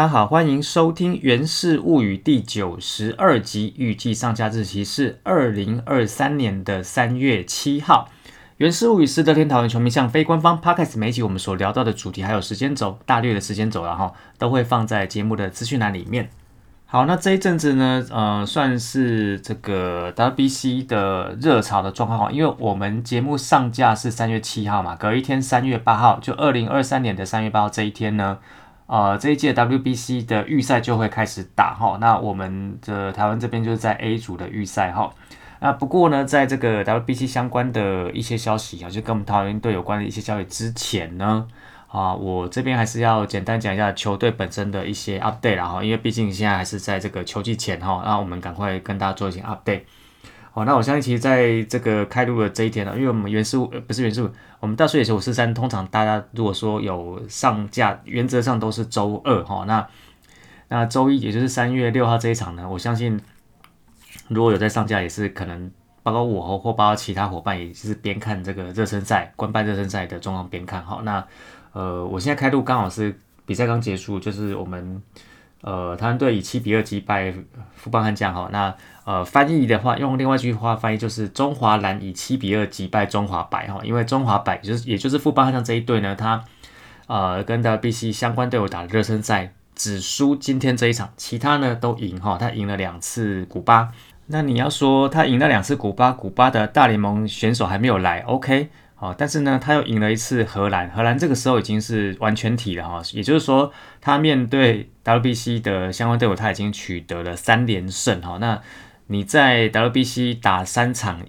大家好，欢迎收听《源氏物语》第九十二集，预计上架日期是二零二三年的三月七号。《源氏物语》是乐天桃园球迷向非官方 podcast 每集我们所聊到的主题还有时间轴，大略的时间轴，然后都会放在节目的资讯栏里面。好，那这一阵子呢，呃，算是这个 WBC 的热潮的状况，因为我们节目上架是三月七号嘛，隔一天三月八号，就二零二三年的三月八号这一天呢。呃，这一届 WBC 的预赛就会开始打哈，那我们的台湾这边就是在 A 组的预赛哈。那不过呢，在这个 WBC 相关的一些消息啊，就跟我们桃园队有关的一些消息之前呢，啊，我这边还是要简单讲一下球队本身的一些 update 啦哈，因为毕竟现在还是在这个秋季前哈，那我们赶快跟大家做一些 update。好，那我相信其实在这个开录的这一天呢，因为我们原始呃不是原始我们大数也是五四三，通常大家如果说有上架，原则上都是周二哈。那那周一也就是三月六号这一场呢，我相信如果有在上架，也是可能包括我和或包括其他伙伴，也是边看这个热身赛、官办热身赛的状况边看。好，那呃，我现在开录刚好是比赛刚结束，就是我们。呃，台湾队以七比二击败富邦悍将哈，那呃翻译的话，用另外一句话翻译就是中华蓝以七比二击败中华白哈，因为中华白就是也就是富邦悍将这一队呢，他呃跟 WBC 相关队伍打热身赛只输今天这一场，其他呢都赢哈，他赢了两次古巴，那你要说他赢了两次古巴，古巴的大联盟选手还没有来，OK。哦，但是呢，他又赢了一次荷兰，荷兰这个时候已经是完全体了哈，也就是说，他面对 WBC 的相关队伍，他已经取得了三连胜哈。那你在 WBC 打三场，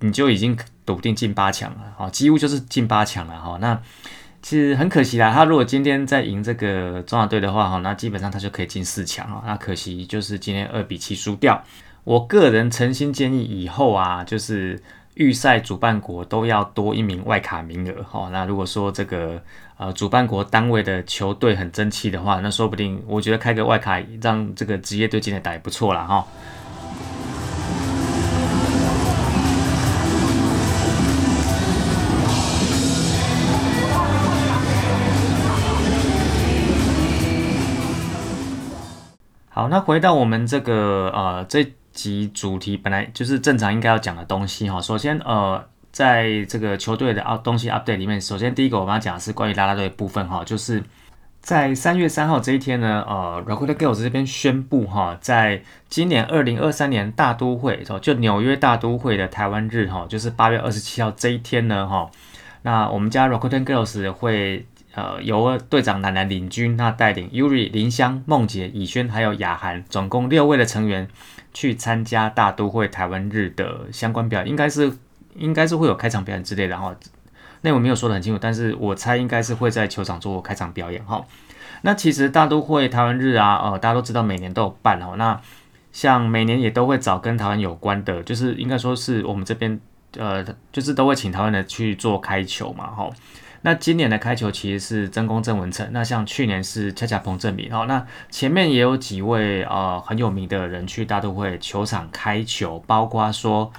你就已经笃定进八强了，哈，几乎就是进八强了哈。那其实很可惜啦，他如果今天再赢这个中华队的话哈，那基本上他就可以进四强哈。那可惜就是今天二比七输掉。我个人诚心建议以后啊，就是。预赛主办国都要多一名外卡名额，哈，那如果说这个呃主办国单位的球队很争气的话，那说不定我觉得开个外卡让这个职业队进来打也不错啦，哈。好，那回到我们这个呃这。集主题本来就是正常应该要讲的东西哈。首先，呃，在这个球队的啊东西 update 里面，首先第一个我们要讲的是关于拉拉队的部分哈，就是在三月三号这一天呢，呃 r o c k e t Girls 这边宣布哈，在今年二零二三年大都会，就纽约大都会的台湾日哈，就是八月二十七号这一天呢哈，那我们家 r o c k e t Girls 会。呃，由队长奶奶领军，那带领 Yuri、林香、梦洁、以轩还有雅涵，总共六位的成员去参加大都会台湾日的相关表演，应该是应该是会有开场表演之类的哈。那我没有说的很清楚，但是我猜应该是会在球场做开场表演哈。那其实大都会台湾日啊，呃，大家都知道每年都有办哦。那像每年也都会找跟台湾有关的，就是应该说是我们这边呃，就是都会请台湾的去做开球嘛，哈。那今年的开球其实是真功郑文成，那像去年是恰恰彭正明，哦，那前面也有几位呃很有名的人去大都会球场开球，包括说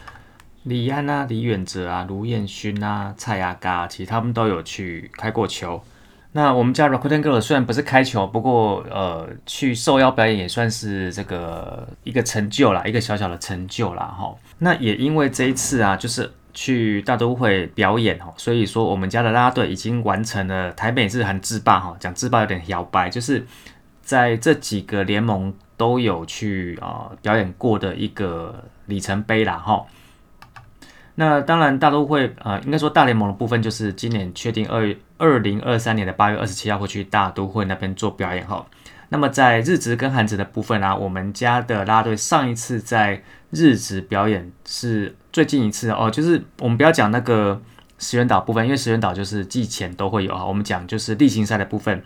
李安啊、李远哲啊、卢彦勋啊、蔡亚嘎，其实他们都有去开过球。那我们家 Rakuten Girl 虽然不是开球，不过呃去受邀表演也算是这个一个成就啦，一个小小的成就啦，哈。那也因为这一次啊，就是。去大都会表演哦，所以说我们家的拉队已经完成了台北是很自霸哈，讲自霸有点摇摆，就是在这几个联盟都有去啊表演过的一个里程碑啦哈。那当然大都会啊，应该说大联盟的部分就是今年确定二二零二三年的八月二十七号会去大都会那边做表演哈。那么在日职跟韩职的部分啊，我们家的拉队上一次在日职表演是最近一次哦，就是我们不要讲那个石原岛部分，因为石原岛就是季前都会有啊。我们讲就是例行赛的部分。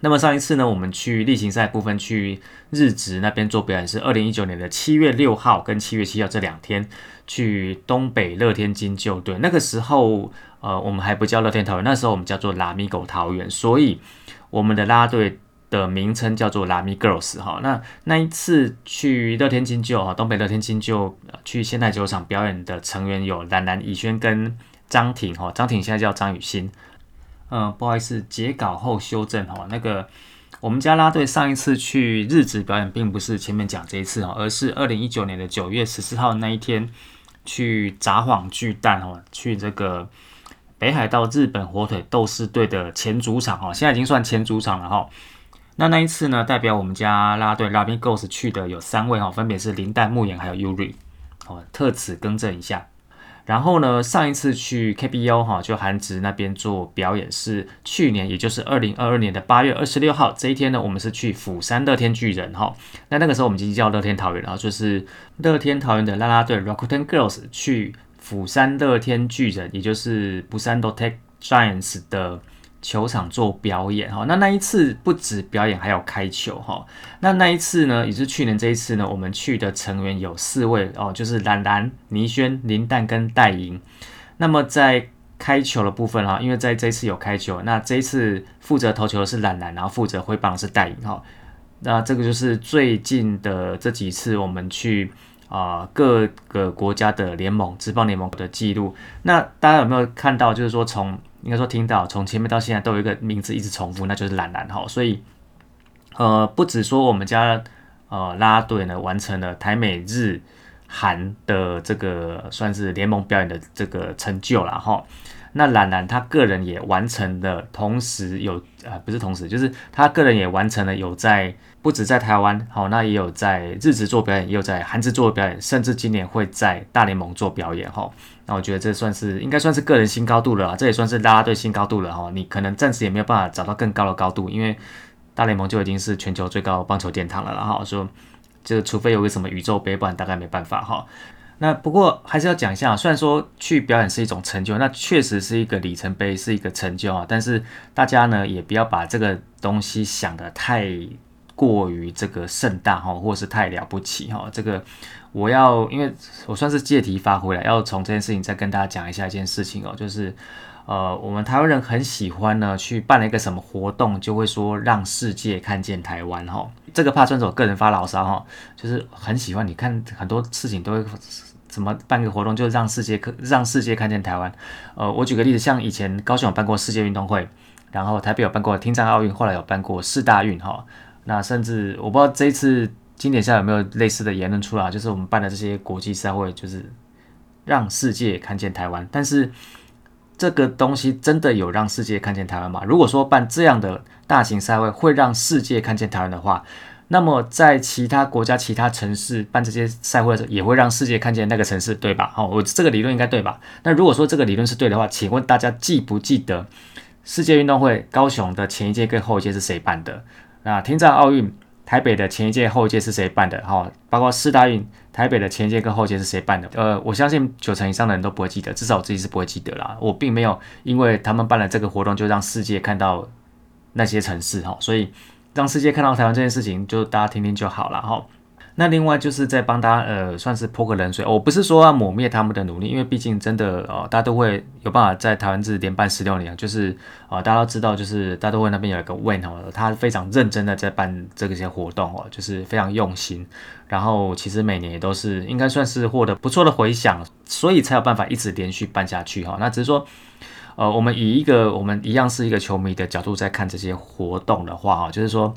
那么上一次呢，我们去例行赛部分去日职那边做表演是二零一九年的七月六号跟七月七号这两天去东北乐天金鹫队。那个时候呃，我们还不叫乐天桃园，那时候我们叫做拉米狗桃园，所以我们的拉队。的名称叫做拉米 girls 哈，那那一次去乐天金鹫哈，东北乐天金鹫去现代酒厂表演的成员有兰兰、以轩跟张挺哈，张挺现在叫张雨欣，嗯，不好意思，截稿后修正哈，那个我们家拉队上一次去日职表演，并不是前面讲这一次哈，而是二零一九年的九月十四号那一天去札幌巨蛋哈，去这个北海道日本火腿斗士队的前主场哈，现在已经算前主场了哈。那那一次呢，代表我们家拉队拉宾 Ghost 去的有三位哈，分别是林丹、木岩还有 Uri 哦，特此更正一下。然后呢，上一次去 KBO 哈，就韩职那边做表演是去年，也就是二零二二年的八月二十六号这一天呢，我们是去釜山乐天巨人哈。那那个时候我们已经叫乐天桃园了，就是乐天桃园的啦啦队 Rakuten Girls 去釜山乐天巨人，也就是釜山 Lotte Giants 的。球场做表演哈，那那一次不止表演，还有开球哈。那那一次呢，也是去年这一次呢，我们去的成员有四位哦，就是兰兰、倪轩、林蛋跟戴莹。那么在开球的部分哈，因为在这一次有开球，那这一次负责投球的是兰兰，然后负责挥棒的是戴莹哈。那这个就是最近的这几次我们去啊各个国家的联盟、职棒联盟的记录。那大家有没有看到，就是说从应该说听到从前面到现在都有一个名字一直重复，那就是懒懒哈。所以，呃，不止说我们家呃拉队呢完成了台美日韩的这个算是联盟表演的这个成就了哈。那懒懒他个人也完成了，同时有呃不是同时，就是他个人也完成了有在不止在台湾好，那也有在日职做表演，也有在韩职做表演，甚至今年会在大联盟做表演哈。那我觉得这算是应该算是个人新高度了，这也算是拉拉队新高度了哈。你可能暂时也没有办法找到更高的高度，因为大联盟就已经是全球最高棒球殿堂了，然后说就除非有个什么宇宙杯，不然大概没办法哈。那不过还是要讲一下，虽然说去表演是一种成就，那确实是一个里程碑，是一个成就啊。但是大家呢也不要把这个东西想得太过于这个盛大哈，或是太了不起哈。这个我要，因为我算是借题发挥了，要从这件事情再跟大家讲一下一件事情哦，就是呃，我们台湾人很喜欢呢去办了一个什么活动，就会说让世界看见台湾哈。这个怕算是我个人发牢骚哈，就是很喜欢，你看很多事情都会。怎么办个活动，就是让世界可让世界看见台湾？呃，我举个例子，像以前高雄有办过世界运动会，然后台北有办过听障奥运，后来有办过世大运哈。那甚至我不知道这一次经典下有没有类似的言论出来，就是我们办的这些国际赛会，就是让世界看见台湾。但是这个东西真的有让世界看见台湾吗？如果说办这样的大型赛会会让世界看见台湾的话，那么在其他国家、其他城市办这些赛会的时候，也会让世界看见那个城市，对吧？好，我这个理论应该对吧？那如果说这个理论是对的话，请问大家记不记得世界运动会高雄的前一届跟后一届是谁办的？那听障奥运台北的前一届、后一届是谁办的？哈，包括四大运台北的前一届跟后一届是谁办的？呃，我相信九成以上的人都不会记得，至少我自己是不会记得啦。我并没有因为他们办了这个活动就让世界看到那些城市，哈，所以。让世界看到台湾这件事情，就大家听听就好了哈。那另外就是在帮他呃，算是泼个冷水。我不是说要抹灭他们的努力，因为毕竟真的呃，大家都会有办法在台湾这连办十六年，就是啊，大家都知道，就是大都会那边有一个 Win 哦，他非常认真的在办这些活动哦，就是非常用心。然后其实每年也都是应该算是获得不错的回响，所以才有办法一直连续办下去哈。那只是说。呃，我们以一个我们一样是一个球迷的角度在看这些活动的话，哈，就是说，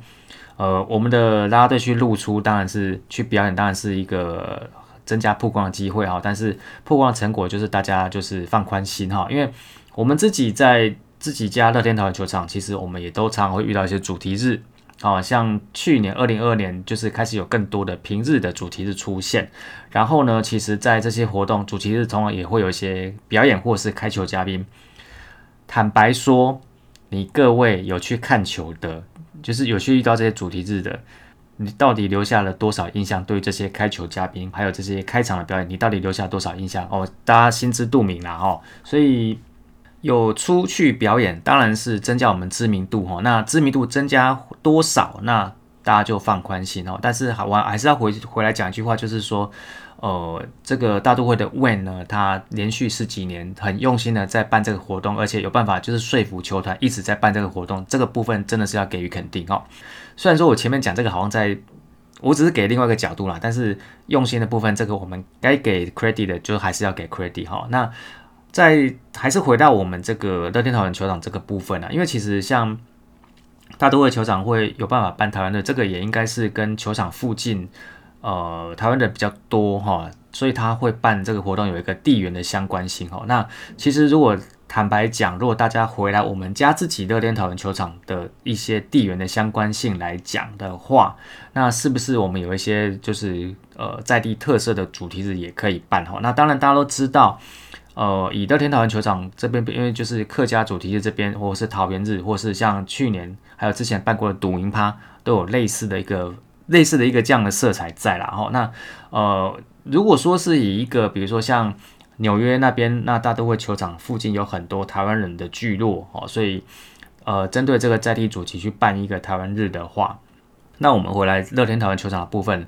呃，我们的拉拉队去露出，当然是去表演，当然是一个增加曝光的机会哈。但是曝光的成果就是大家就是放宽心哈，因为我们自己在自己家乐天桃园球场，其实我们也都常常会遇到一些主题日，啊，像去年二零二二年就是开始有更多的平日的主题日出现，然后呢，其实在这些活动主题日同样也会有一些表演或是开球嘉宾。坦白说，你各位有去看球的，就是有去遇到这些主题日的，你到底留下了多少印象？对于这些开球嘉宾，还有这些开场的表演，你到底留下多少印象？哦，大家心知肚明啦，哈。所以有出去表演，当然是增加我们知名度，哈。那知名度增加多少，那大家就放宽心哦。但是好，我还是要回回来讲一句话，就是说。呃，这个大都会的 When 呢，他连续十几年很用心的在办这个活动，而且有办法就是说服球团一直在办这个活动，这个部分真的是要给予肯定哦。虽然说我前面讲这个好像在，我只是给另外一个角度啦，但是用心的部分，这个我们该给 credit 的就还是要给 credit 哈。那在还是回到我们这个乐天桃园球场这个部分呢，因为其实像大都会球场会有办法办台湾的，这个也应该是跟球场附近呃台湾人比较多哈，所以他会办这个活动有一个地缘的相关性哈。那其实如果坦白讲，如果大家回来我们家自己乐天桃园球场的一些地缘的相关性来讲的话，那是不是我们有一些就是呃在地特色的主题日也可以办哈？那当然大家都知道，呃，以乐天桃园球场这边，因为就是客家主题日这边，或是桃园日，或是像去年还有之前办过的赌赢趴，都有类似的一个类似的一个这样的色彩在啦。哈，那呃，如果说是以一个比如说像。纽约那边，那大都会球场附近有很多台湾人的聚落哦，所以呃，针对这个在地主题去办一个台湾日的话，那我们回来乐天台湾球场的部分，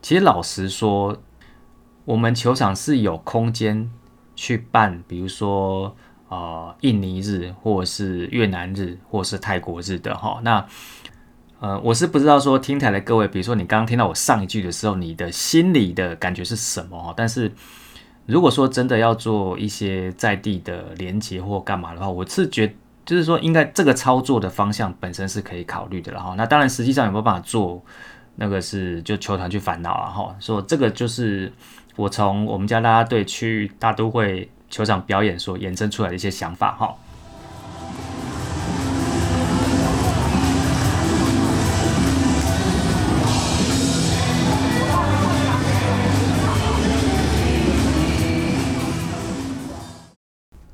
其实老实说，我们球场是有空间去办，比如说呃印尼日，或是越南日，或是泰国日的哈。那呃，我是不知道说听台的各位，比如说你刚刚听到我上一句的时候，你的心里的感觉是什么哈？但是。如果说真的要做一些在地的连接或干嘛的话，我是觉就是说应该这个操作的方向本身是可以考虑的了哈。那当然实际上有没有办法做，那个是就球团去烦恼了哈。说这个就是我从我们家啦啦队去大都会球场表演所衍生出来的一些想法哈。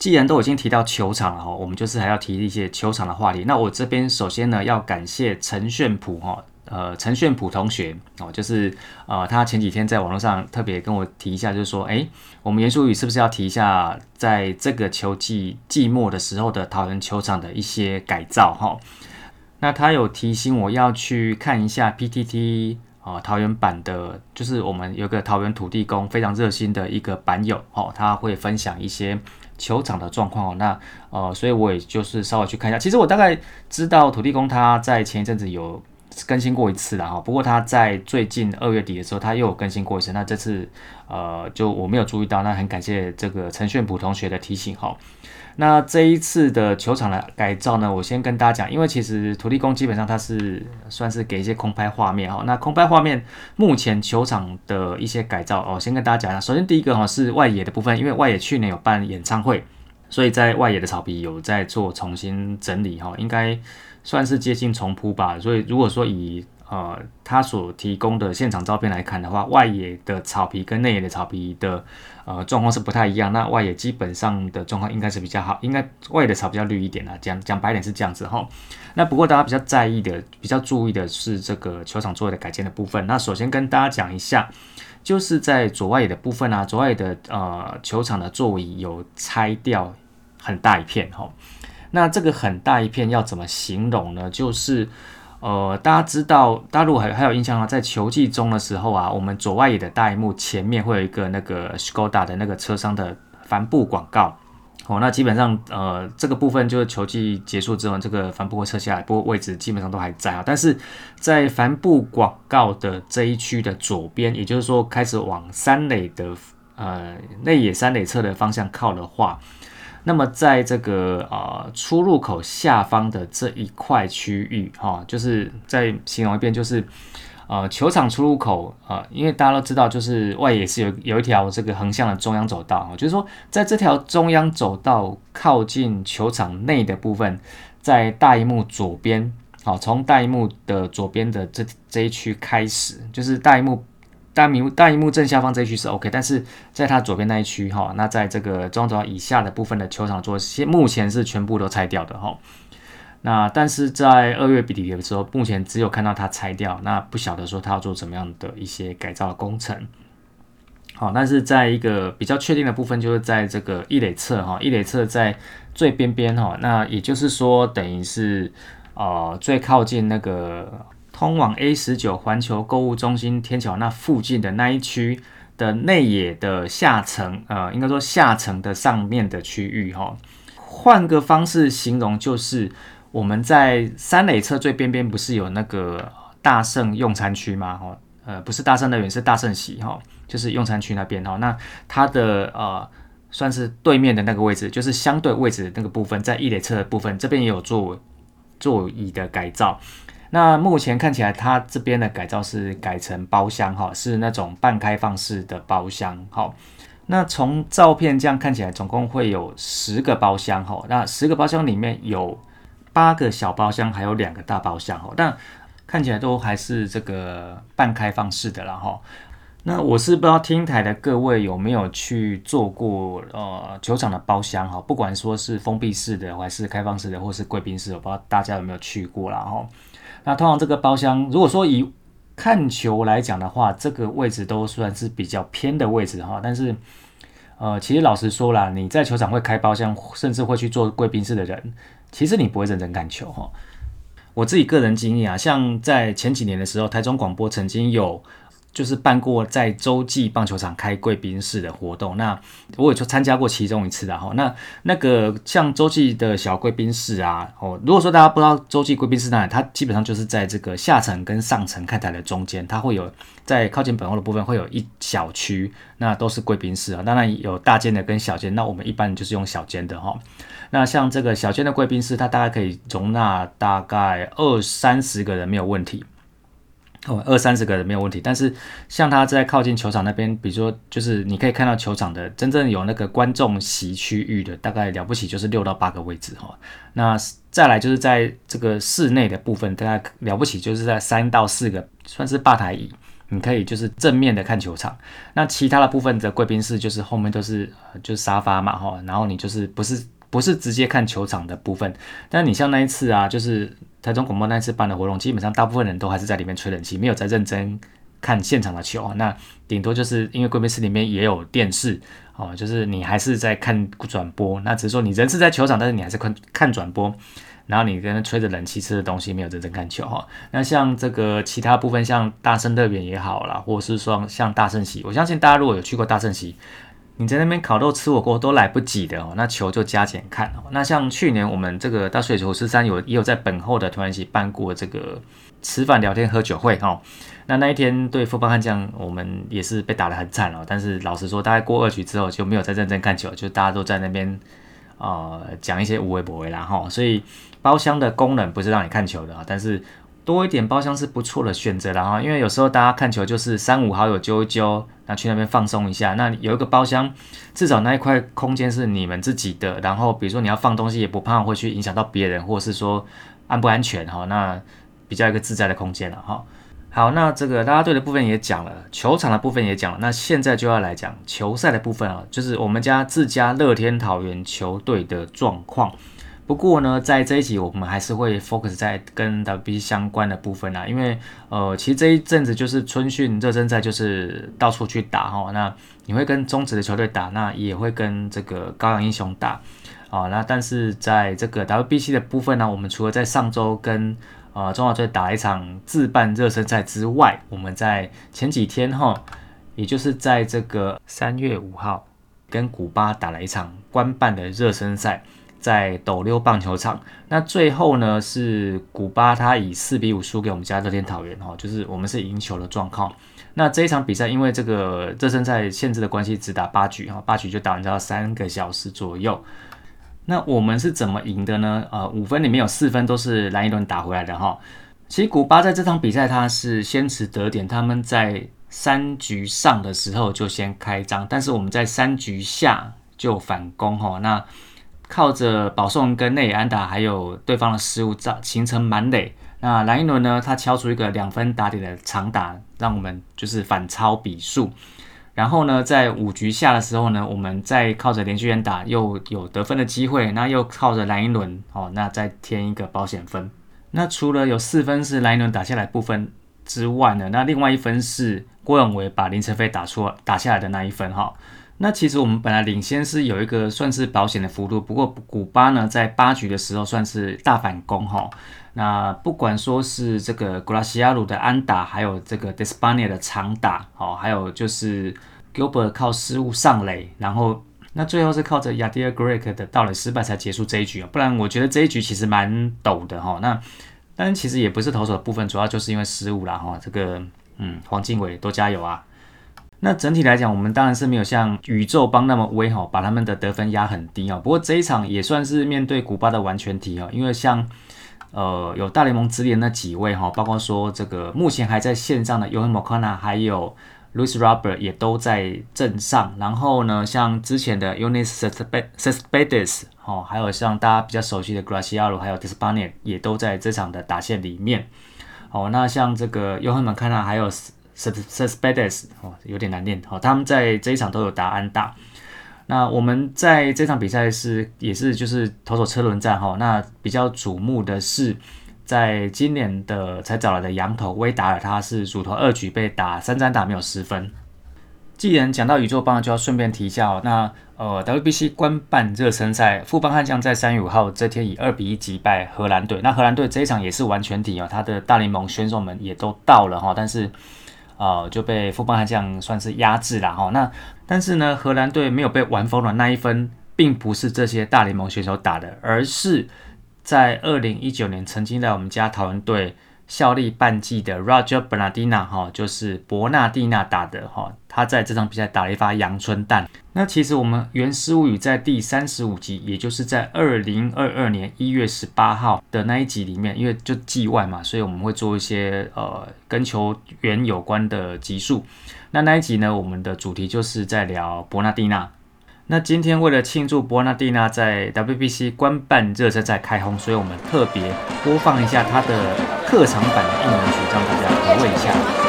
既然都已经提到球场了哈，我们就是还要提一些球场的话题。那我这边首先呢要感谢陈炫普哈，呃陈炫普同学哦，就是呃他前几天在网络上特别跟我提一下，就是说，哎，我们严肃语是不是要提一下，在这个球季季末的时候的桃园球场的一些改造哈？那他有提醒我要去看一下 PTT 啊桃园版的，就是我们有个桃园土地公非常热心的一个版友哦，他会分享一些。球场的状况哦，那呃，所以我也就是稍微去看一下。其实我大概知道土地公他在前一阵子有更新过一次了哈，不过他在最近二月底的时候他又有更新过一次。那这次呃，就我没有注意到，那很感谢这个陈炫普同学的提醒哈。那这一次的球场的改造呢，我先跟大家讲，因为其实土地公基本上它是算是给一些空拍画面哈。那空拍画面目前球场的一些改造哦，先跟大家讲一下。首先第一个哈是外野的部分，因为外野去年有办演唱会，所以在外野的草皮有在做重新整理哈，应该算是接近重铺吧。所以如果说以呃，他所提供的现场照片来看的话，外野的草皮跟内野的草皮的呃状况是不太一样。那外野基本上的状况应该是比较好，应该外野的草比较绿一点啊。讲讲白点是这样子哈。那不过大家比较在意的、比较注意的是这个球场座位的改建的部分。那首先跟大家讲一下，就是在左外野的部分啊，左外野的呃球场的座椅有拆掉很大一片哈。那这个很大一片要怎么形容呢？就是。呃，大家知道，大陆还还有印象啊，在球季中的时候啊，我们左外野的大荧幕前面会有一个那个 Skoda 的那个车商的帆布广告。哦，那基本上呃，这个部分就是球季结束之后，这个帆布会撤下来，不过位置基本上都还在啊。但是在帆布广告的这一区的左边，也就是说开始往三垒的呃内野三垒侧的方向靠的话。那么在这个呃出入口下方的这一块区域，哈，就是再形容一遍，就是呃球场出入口啊，因为大家都知道，就是外野是有有一条这个横向的中央走道，就是说在这条中央走道靠近球场内的部分，在大荧幕左边，好，从大荧幕的左边的这这一区开始，就是大荧幕。大屏大荧幕正下方这一区是 OK，但是在它左边那一区哈，那在这个中轴以下的部分的球场座现目前是全部都拆掉的哈。那但是在二月底的时候，目前只有看到它拆掉，那不晓得说它要做什么样的一些改造工程。好，但是在一个比较确定的部分，就是在这个一垒侧哈，一垒侧在最边边哈，那也就是说等于是呃最靠近那个。通往 A 十九环球购物中心天桥那附近的那一区的内野的下层，呃，应该说下层的上面的区域哈。换个方式形容，就是我们在三垒侧最边边不是有那个大圣用餐区吗？哈，呃，不是大圣乐园，是大圣喜哈，就是用餐区那边哈。那它的呃，算是对面的那个位置，就是相对位置的那个部分，在一垒侧的部分，这边也有做。座椅的改造。那目前看起来，它这边的改造是改成包厢哈，是那种半开放式的包厢。好，那从照片这样看起来，总共会有十个包厢哈。那十个包厢里面有八个小包厢，还有两个大包厢哈。但看起来都还是这个半开放式的了哈。那我是不知道听台的各位有没有去做过呃球场的包厢哈，不管说是封闭式的还是开放式的，或是贵宾室，我不知道大家有没有去过啦哈。那通常这个包厢，如果说以看球来讲的话，这个位置都算是比较偏的位置哈。但是呃，其实老实说啦，你在球场会开包厢，甚至会去做贵宾室的人，其实你不会认真看球哈。我自己个人经验啊，像在前几年的时候，台中广播曾经有。就是办过在洲际棒球场开贵宾室的活动，那我也就参加过其中一次的哈。那那个像洲际的小贵宾室啊，哦，如果说大家不知道洲际贵宾室哪里，它基本上就是在这个下层跟上层看台的中间，它会有在靠近本后的部分会有一小区，那都是贵宾室啊。当然有大间的跟小间，那我们一般就是用小间的哈。那像这个小间的贵宾室，它大概可以容纳大概二三十个人没有问题。哦，二三十个人没有问题，但是像他在靠近球场那边，比如说就是你可以看到球场的真正有那个观众席区域的，大概了不起就是六到八个位置哈。那再来就是在这个室内的部分，大概了不起就是在三到四个，算是吧台椅，你可以就是正面的看球场。那其他的部分的贵宾室就是后面都是就是沙发嘛哈，然后你就是不是不是直接看球场的部分，但你像那一次啊，就是。台中广播那次办的活动，基本上大部分人都还是在里面吹冷气，没有在认真看现场的球。那顶多就是因为贵宾室里面也有电视哦，就是你还是在看转播。那只是说你人是在球场，但是你还是看看转播，然后你跟吹着冷气吃的东西，没有认真看球哈。那像这个其他部分，像大圣乐园也好啦，或是说像大圣喜，我相信大家如果有去过大圣喜。你在那边烤肉吃火锅都来不及的哦，那球就加减看哦。那像去年我们这个大水球十三有也有在本后的团一起办过这个吃饭聊天喝酒会哈。那那一天对富邦悍将我们也是被打得很惨哦。但是老实说，大概过二局之后就没有再认真看球，就大家都在那边呃讲一些无为不为啦哈。所以包厢的功能不是让你看球的啊，但是。多一点包厢是不错的选择了哈，因为有时候大家看球就是三五好友揪一揪，那去那边放松一下。那有一个包厢，至少那一块空间是你们自己的，然后比如说你要放东西，也不怕会去影响到别人，或是说安不安全哈，那比较一个自在的空间了哈。好，那这个大家队的部分也讲了，球场的部分也讲了，那现在就要来讲球赛的部分啊，就是我们家自家乐天桃园球队的状况。不过呢，在这一集我们还是会 focus 在跟 WBC 相关的部分啦，因为呃，其实这一阵子就是春训热身赛，就是到处去打哈。那你会跟中职的球队打，那也会跟这个高阳英雄打啊。那但是在这个 WBC 的部分呢，我们除了在上周跟呃中华队打一场自办热身赛之外，我们在前几天哈，也就是在这个三月五号跟古巴打了一场官办的热身赛。在斗六棒球场，那最后呢是古巴，他以四比五输给我们家乐天桃园哈，就是我们是赢球的状况。那这一场比赛因为这个热身赛限制的关系，只打八局哈，八局就打完要三个小时左右。那我们是怎么赢的呢？呃，五分里面有四分都是蓝一轮打回来的哈。其实古巴在这场比赛他是先持得点，他们在三局上的时候就先开张，但是我们在三局下就反攻哈。那靠着保送跟内安打，还有对方的失误造形成满垒。那蓝一伦呢？他敲出一个两分打点的长打，让我们就是反超比数。然后呢，在五局下的时候呢，我们再靠着连续安打又有得分的机会，那又靠着蓝一伦哦，那再添一个保险分。那除了有四分是蓝一伦打下来部分之外呢，那另外一分是郭永维把林晨飞打出打下来的那一分哈。那其实我们本来领先是有一个算是保险的幅度，不过古巴呢在八局的时候算是大反攻哈。那不管说是这个古拉西亚鲁的安打，还有这个 Despania 的长打，哦，还有就是 Gilbert 靠失误上垒，然后那最后是靠着 Yadir Greg 的盗垒失败才结束这一局啊。不然我觉得这一局其实蛮陡的哈。那但其实也不是投手的部分，主要就是因为失误了哈。这个嗯，黄靖伟多加油啊！那整体来讲，我们当然是没有像宇宙帮那么威哈，把他们的得分压很低啊。不过这一场也算是面对古巴的完全体啊，因为像呃有大联盟资历的那几位哈，包括说这个目前还在线上的 Yohan Moncada 还有 Louis Robert 也都在阵上。然后呢，像之前的 Unis Cespedes 哦，还有像大家比较熟悉的 Graciano 还有 d i s p a n e 也都在这场的打线里面。哦，那像这个 Yohan Moncada 还有 Cespedes 哦，有点难念哦，他们在这一场都有打安打。那我们在这场比赛是也是就是投手车轮战哈，那比较瞩目的是，在今年的才找来的羊头威达尔，他是主投二局被打三战打没有失分。既然讲到宇宙棒，就要顺便提一下哦，那呃 WBC 官办热身赛，富邦悍将在三月五号这天以二比一击败荷兰队。那荷兰队这一场也是完全体哦，他的大联盟选手们也都到了哈，但是。呃，就被富邦悍将算是压制了哈。那但是呢，荷兰队没有被玩疯的那一分，并不是这些大联盟选手打的，而是在二零一九年曾经在我们家讨论队。效力半季的 Roger Bernardina 哈，就是伯纳蒂娜打的哈，他在这场比赛打了一发阳春弹。那其实我们原始物语在第三十五集，也就是在二零二二年一月十八号的那一集里面，因为就季外嘛，所以我们会做一些呃跟球员有关的集数。那那一集呢，我们的主题就是在聊伯纳蒂娜。那今天为了庆祝伯纳蒂娜在 WBC 官办热身赛开轰，所以我们特别播放一下他的特长版的应援曲，让大家回味一下。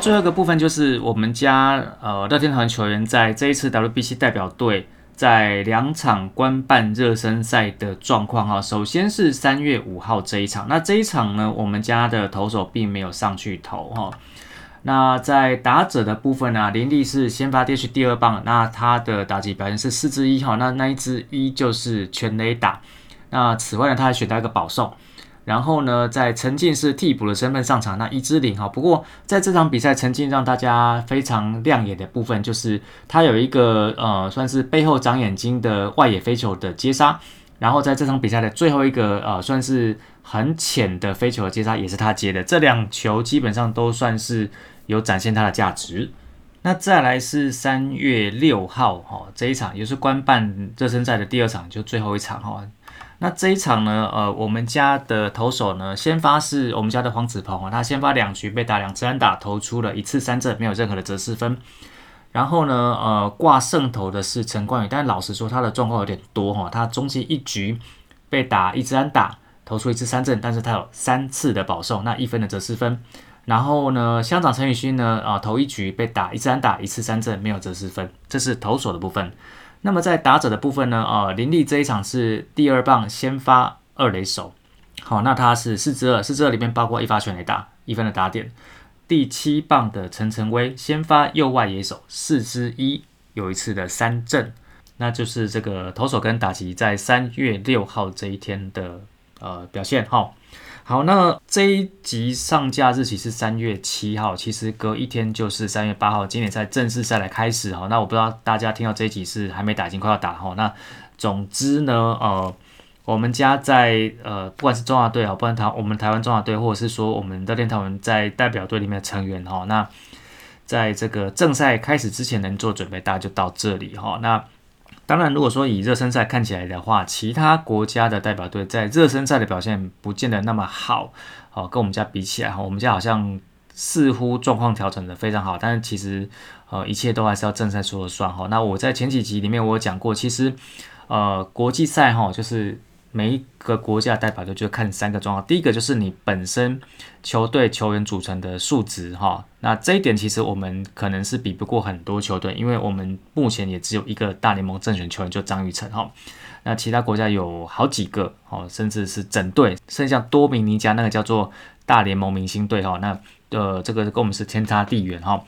最后一个部分就是我们家呃乐天团球员在这一次 WBC 代表队在两场官办热身赛的状况哈。首先是三月五号这一场，那这一场呢，我们家的投手并没有上去投哈。那在打者的部分呢，林立是先发 DH 第二棒，那他的打击表现是四支一哈，那那一支一就是全垒打。那此外呢，他还选到一个保送。然后呢，在陈进是替补的身份上场，那一支零哈。不过在这场比赛，陈进让大家非常亮眼的部分，就是他有一个呃，算是背后长眼睛的外野飞球的接杀。然后在这场比赛的最后一个呃，算是很浅的飞球的接杀，也是他接的。这两球基本上都算是有展现他的价值。那再来是三月六号哈，这一场也是官办热身赛的第二场，就最后一场哈。那这一场呢，呃，我们家的投手呢，先发是我们家的黄子鹏啊，他先发两局被打两次安打，投出了一次三振，没有任何的折失分。然后呢，呃，挂胜投的是陈冠宇，但老实说他的状况有点多哈，他中期一局被打一支安打，投出一次三振，但是他有三次的保送，那一分的折失分。然后呢，乡长陈宇勋呢，啊，头一局被打一支安打，一次三振，没有折失分，这是投手的部分。那么在打者的部分呢？呃，林立这一场是第二棒先发二垒手，好，那他是四支二，四支二里面包括一发全垒打，一分的打点。第七棒的陈晨威先发右外野手，四支一，有一次的三振，那就是这个投手跟打击在三月六号这一天的呃表现，哈。好，那这一集上架日期是三月七号，其实隔一天就是三月八号，今年赛正式赛来开始哈。那我不知道大家听到这一集是还没打，已经快要打哈。那总之呢，呃，我们家在呃，不管是中华队啊，不管台我们台湾中华队，或者是说我们的练台湾在代表队里面的成员哈，那在这个正赛开始之前能做准备，大家就到这里哈。那当然，如果说以热身赛看起来的话，其他国家的代表队在热身赛的表现不见得那么好，哦，跟我们家比起来哈，我们家好像似乎状况调整的非常好，但是其实呃一切都还是要正赛说了算哈。那我在前几集里面我有讲过，其实呃国际赛哈就是。每一个国家代表队就看三个状况，第一个就是你本身球队球员组成的数值哈，那这一点其实我们可能是比不过很多球队，因为我们目前也只有一个大联盟正选球员就张玉成哈，那其他国家有好几个哦，甚至是整队，剩下多米尼加那个叫做大联盟明星队哈，那呃这个跟我们是天差地远哈。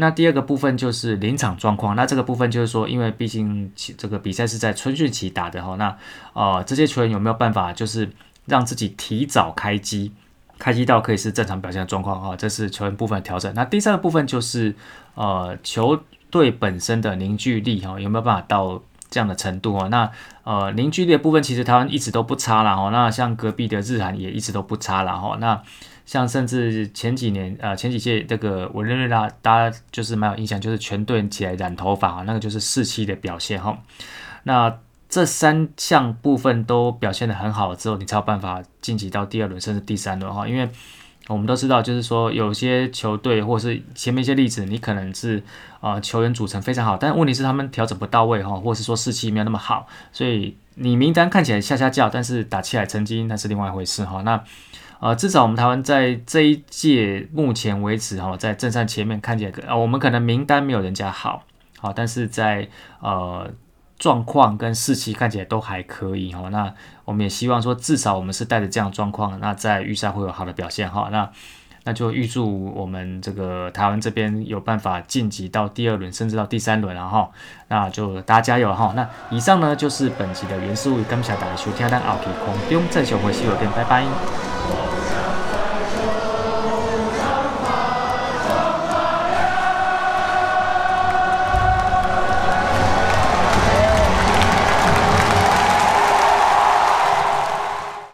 那第二个部分就是临场状况，那这个部分就是说，因为毕竟这个比赛是在春训期打的哈，那呃这些球员有没有办法就是让自己提早开机，开机到可以是正常表现的状况哈，这是球员部分调整。那第三个部分就是呃球队本身的凝聚力哈，有没有办法到这样的程度哦。那呃凝聚力的部分，其实台湾一直都不差啦哦。那像隔壁的日韩也一直都不差啦哦。那像甚至前几年呃前几届这个我认为大大家就是蛮有印象，就是全队起来染头发啊，那个就是士气的表现哈。那这三项部分都表现的很好之后，你才有办法晋级到第二轮甚至第三轮哈。因为我们都知道，就是说有些球队或是前面一些例子，你可能是啊球员组成非常好，但问题是他们调整不到位哈，或者是说士气没有那么好，所以你名单看起来下下叫，但是打起来成绩那是另外一回事哈。那呃至少我们台湾在这一届目前为止哈，在正赛前面看起来呃我们可能名单没有人家好，好，但是在呃。状况跟士气看起来都还可以哈，那我们也希望说至少我们是带着这样状况，那在预赛会有好的表现哈，那那就预祝我们这个台湾这边有办法晋级到第二轮，甚至到第三轮了哈，那就大家加油哈。那以上呢就是本集的元素，感谢大家收听，咱后期空中再相会，希望见，拜拜。